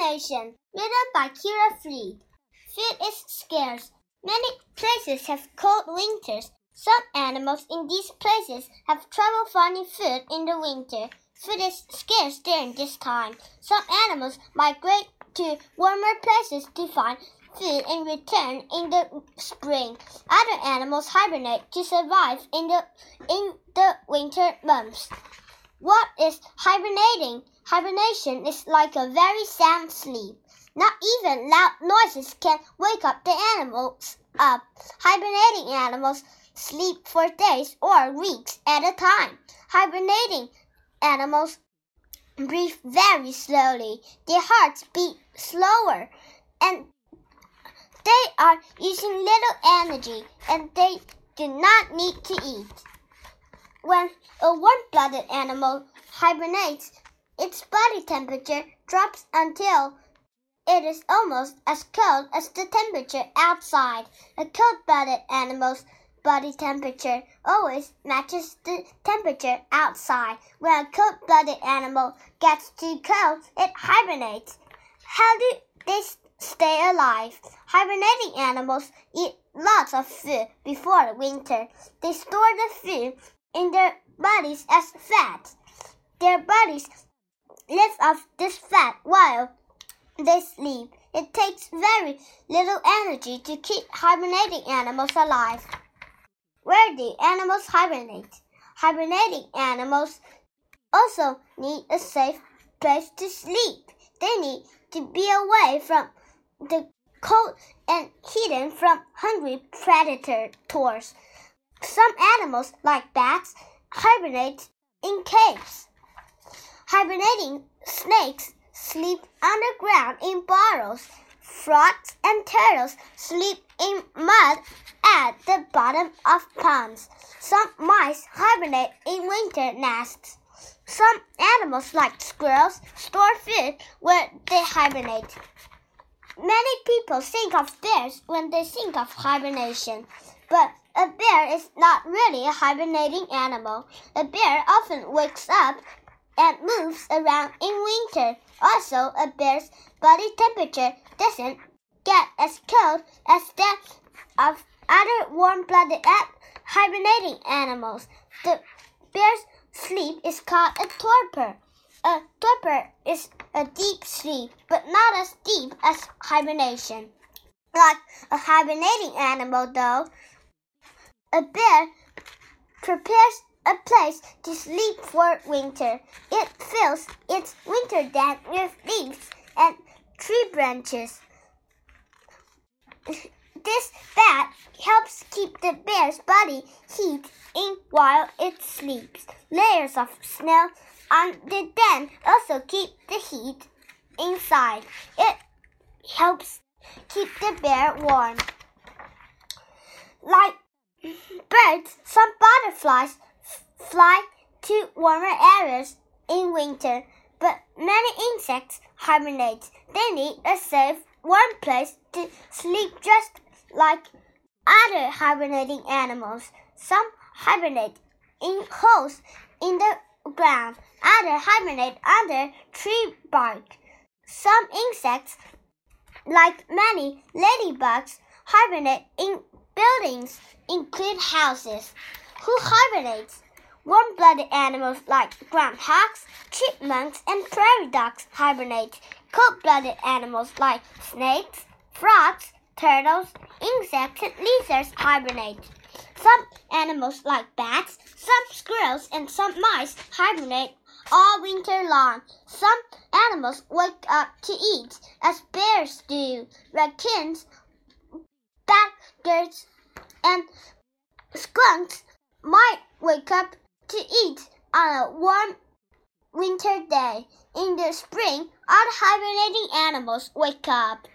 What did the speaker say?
Hibernation, written by Kira Freed. Food is scarce. Many places have cold winters. Some animals in these places have trouble finding food in the winter. Food is scarce during this time. Some animals migrate to warmer places to find food and return in the spring. Other animals hibernate to survive in the in the winter months. What is hibernating? Hibernation is like a very sound sleep. Not even loud noises can wake up the animals up. Hibernating animals sleep for days or weeks at a time. Hibernating animals breathe very slowly. Their hearts beat slower and they are using little energy and they do not need to eat. When a warm-blooded animal hibernates, its body temperature drops until it is almost as cold as the temperature outside. A cold-blooded animal's body temperature always matches the temperature outside. When a cold-blooded animal gets too cold, it hibernates. How do they stay alive? Hibernating animals eat lots of food before winter. They store the food in their bodies as fat. Their bodies live off this fat while they sleep. It takes very little energy to keep hibernating animals alive. Where do animals hibernate? Hibernating animals also need a safe place to sleep. They need to be away from the cold and hidden from hungry predators. Some animals, like bats, hibernate in caves. Hibernating snakes sleep underground in burrows. Frogs and turtles sleep in mud at the bottom of ponds. Some mice hibernate in winter nests. Some animals, like squirrels, store food where they hibernate. Many people think of bears when they think of hibernation, but a bear is not really a hibernating animal. A bear often wakes up and moves around in winter. Also, a bear's body temperature doesn't get as cold as that of other warm-blooded hibernating animals. The bear's sleep is called a torpor. A torpor is a deep sleep, but not as deep as hibernation. Like a hibernating animal, though, a bear prepares a place to sleep for winter. It fills its winter den with leaves and tree branches. This bed helps keep the bear's body heat in while it sleeps. Layers of snow on the den also keep the heat inside. It helps keep the bear warm. Like Birds, some butterflies fly to warmer areas in winter, but many insects hibernate. They need a safe, warm place to sleep just like other hibernating animals. Some hibernate in holes in the ground, others hibernate under tree bark. Some insects, like many ladybugs, hibernate in buildings include houses. Who hibernates? Warm-blooded animals like groundhogs, chipmunks, and prairie dogs hibernate. Cold-blooded animals like snakes, frogs, turtles, insects, and lizards hibernate. Some animals like bats, some squirrels, and some mice hibernate all winter long. Some animals wake up to eat, as bears do. Raccoons, badgers, and skunks might wake up to eat on a warm winter day. In the spring, all hibernating animals wake up.